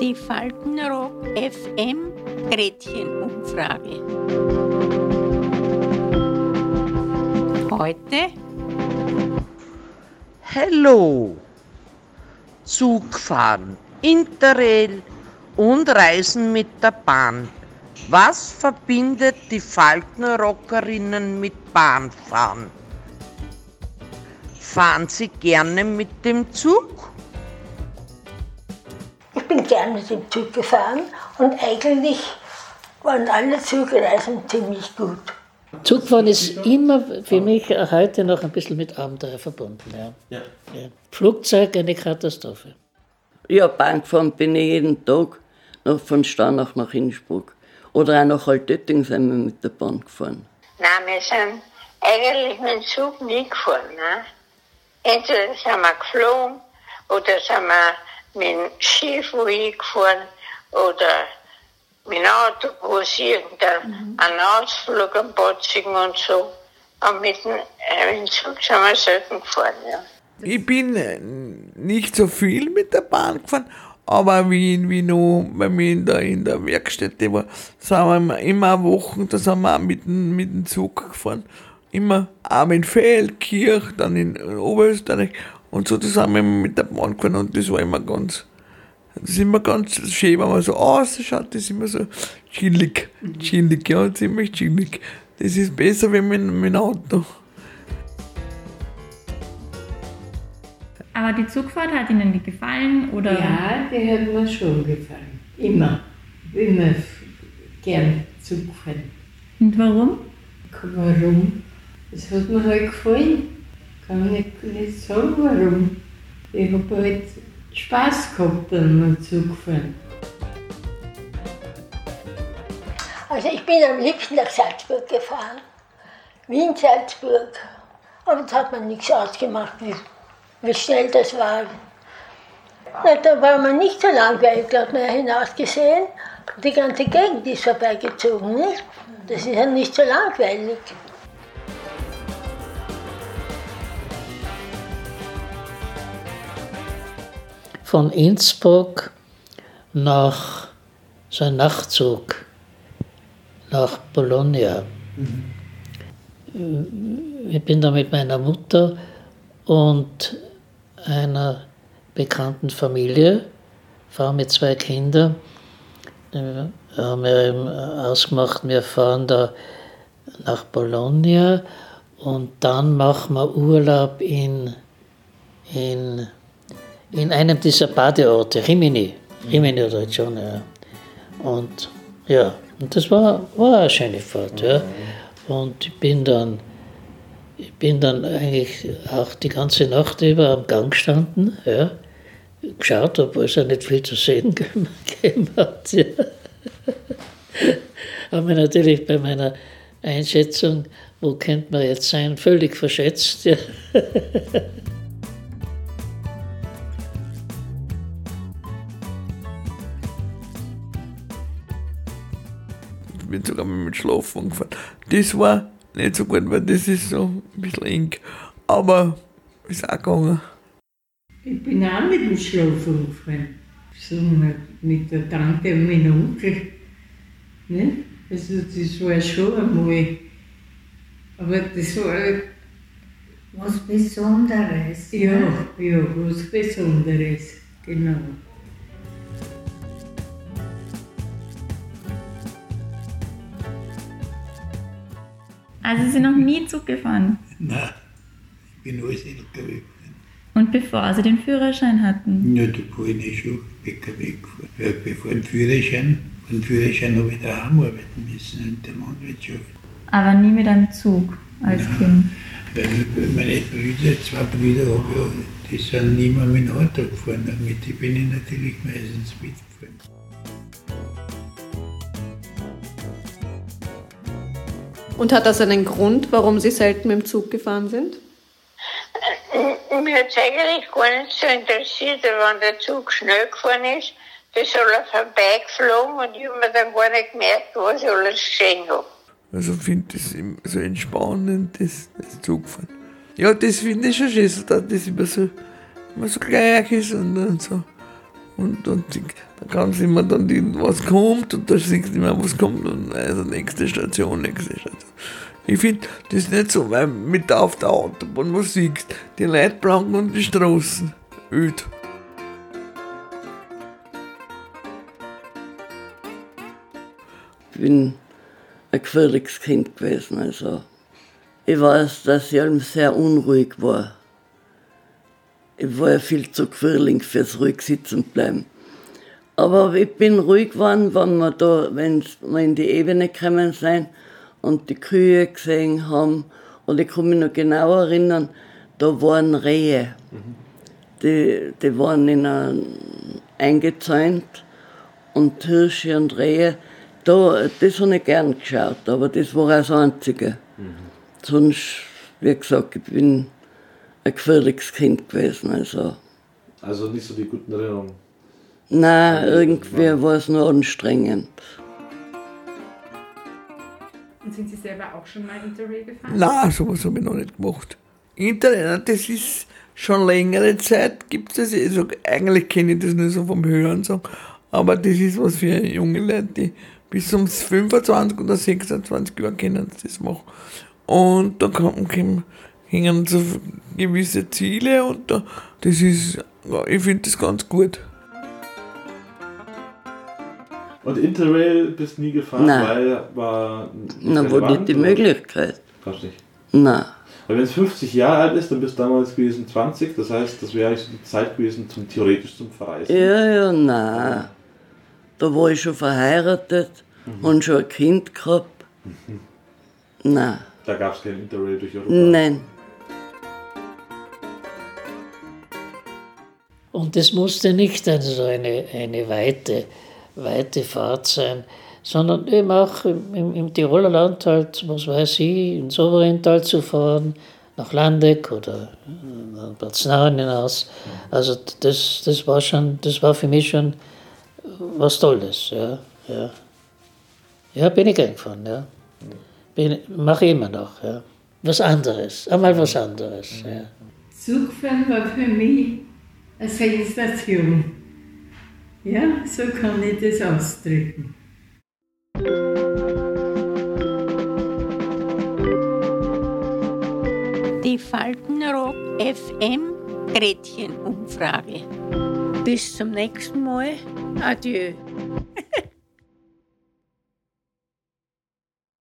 Die Faltenrock FM Gretchenumfrage. Heute Hello! Zugfahren, Interrail und Reisen mit der Bahn. Was verbindet die Faltenrockerinnen mit Bahnfahren? Fahren Sie gerne mit dem Zug? Ich bin gern mit dem Zug gefahren und eigentlich waren alle Zugreisen ziemlich gut. Zugfahren ist immer für mich heute noch ein bisschen mit Abenteuer verbunden. Ja. Ja. Ja. Flugzeug eine Katastrophe. Ja, Bahn gefahren bin ich jeden Tag noch von Starnach nach Innsbruck. Oder auch nach Altötting sind wir mit der Bahn gefahren. Nein, wir sind eigentlich mit dem Zug nie gefahren. Ne? Entweder sind wir geflogen oder sind wir mit dem Schiff wohin gefahren oder mit dem Autobus irgendeinen mhm. Ausflug am Botzigen und so. Und mit dem, Zug sind wir selten gefahren. Ja. Ich bin äh, nicht so viel mit der Bahn gefahren, aber wie, wie noch bei mir in der, in der Werkstätte war, sind wir immer Wochen, da sind wir auch mit, dem, mit dem Zug gefahren. Immer Armenfeld, Kirch, dann in Oberösterreich und so, da sind wir mit der Bahn gefahren und das war immer ganz, das ist immer ganz schön, wenn man so ausschaut, das ist immer so chillig, chillig, ja, ziemlich chillig. Das ist besser, man mit dem Auto. Aber die Zugfahrt hat Ihnen nicht gefallen? Oder? Ja, die hat mir schon gefallen. Immer. Immer gern Zug gefahren. Und warum? Warum? Es hat mir halt gefallen. Kann ich nicht sagen, warum. Ich habe halt Spaß gehabt beim Zugfahren. Also ich bin am liebsten nach Salzburg gefahren. Wien-Salzburg. Aber das hat man nichts ausgemacht, wie, wie schnell das war. Na, da war man nicht so langweilig, da hat man ja hinausgesehen. Die ganze Gegend ist vorbeigezogen. Nicht? Das ist ja nicht so langweilig. Von Innsbruck nach so ein Nachtzug nach Bologna. Ich bin da mit meiner Mutter und einer bekannten Familie, Frau mit zwei Kindern, äh, haben wir eben ausgemacht, wir fahren da nach Bologna und dann machen wir Urlaub in, in, in einem dieser Badeorte, Rimini. Rimini oder schon, ja. Und ja, und das war, war eine schöne Fahrt. Ja. Und ich bin dann, ich bin dann eigentlich auch die ganze Nacht über am Gang gestanden, ja, geschaut, obwohl es ja nicht viel zu sehen gegeben hat. Ja. Habe mich natürlich bei meiner Einschätzung, wo könnte man jetzt sein, völlig verschätzt. Ja. bin sogar mit Schlafen gefahren. Das war nicht so gut, weil das ist so ein bisschen eng. Aber ist auch gegangen. Ich bin auch mit dem Schlafen gefahren. So mit der Tante und meinem Onkel. Ne? Also das war schon einmal. Aber das war was Besonderes. Ja, ja, was Besonderes, genau. Also Sie sind noch nie Zug gefahren? Nein, ich bin alles LKW gefahren. Und bevor Sie den Führerschein hatten? Ja, da bin ich schon PKW gefahren. Ja, bevor den Führerschein, den Führerschein habe ich daheim arbeiten müssen in der Landwirtschaft. Aber nie mit einem Zug als Nein, Kind? Weil meine Brüder, zwei Brüder habe ich, die sind nie mehr mit dem Auto gefahren. Damit bin ich natürlich meistens mitgefahren. Und hat das einen Grund, warum Sie selten mit dem Zug gefahren sind? Mir hat es eigentlich gar nicht so interessiert, wenn der Zug schnell gefahren ist, das ist alles vorbeigeflogen und ich habe mir dann gar nicht gemerkt, was ich alles gesehen habe. Also finde ich es so entspannend, das, das Zugfahren. Ja, das finde ich schon schön, so, dass das immer so was so gleich ist und, und so. Und, und da kann es immer dann, die, was kommt und da siehst du immer, was kommt und also nächste Station, nächste Station. Ich finde das ist nicht so, weil mit auf der Autobahn, was siehst die Leitplanken und die Straßen, öd. Ich bin ein gefährliches Kind gewesen. Also. Ich weiß, dass ich allem sehr unruhig war. Ich war ja viel zu gefährlich fürs ruhig sitzen bleiben. Aber ich bin ruhig geworden, wenn wir da, wenn wir in die Ebene gekommen sind und die Kühe gesehen haben. Und ich kann mich noch genau erinnern, da waren Rehe. Die, die waren in ein, eingezäunt und Hirsche und Rehe. Da, das habe ich gern geschaut, aber das war auch das Einzige. Sonst, wie gesagt, ich bin ein gefährliches Kind gewesen. Also. Also nicht so die guten Erinnerungen. Nein, irgendwie war es nur anstrengend. Und sind Sie selber auch schon mal Interrail gefahren? Nein, sowas habe ich noch nicht gemacht. Internet, das ist schon längere Zeit, gibt es das. Also eigentlich kenne ich das nur so vom Hören so. Aber das ist was für junge Leute, die bis um 25 oder 26 Jahre können das machen. Und da kommen, kommen, hängen so gewisse Ziele und da, das ist, ich finde das ganz gut. Und Interrail bist nie gefahren, Nein. weil war nicht Na, wo relevant, nicht die oder? Möglichkeit. Fast nicht. Nein. Weil wenn es 50 Jahre alt ist, dann bist du damals gewesen 20, das heißt, das wäre eigentlich so die Zeit gewesen, zum theoretisch zum Verreisen. Ja, ja, nein. Da war ich schon verheiratet und schon ein Kind gehabt. Nein. Da gab es kein Interrail durch Europa. Nein. Und das musste nicht also eine, eine weite, weite Fahrt sein, sondern eben auch im, im, Tiroler Land halt, was weiß ich, ins Oberrheintal zu fahren, nach Landeck oder äh, Bad Snauen hinaus. Also das, das war schon, das war für mich schon was Tolles, ja. Ja, ja bin ich gern gefahren, ja. Mache ich immer noch, ja. Was anderes, einmal was anderes, ja. Zugfahren war für mich eine Sensation. Ja, so kann ich das ausdrücken. Die Faltenrock FM Gretchenumfrage. Bis zum nächsten Mal. Adieu.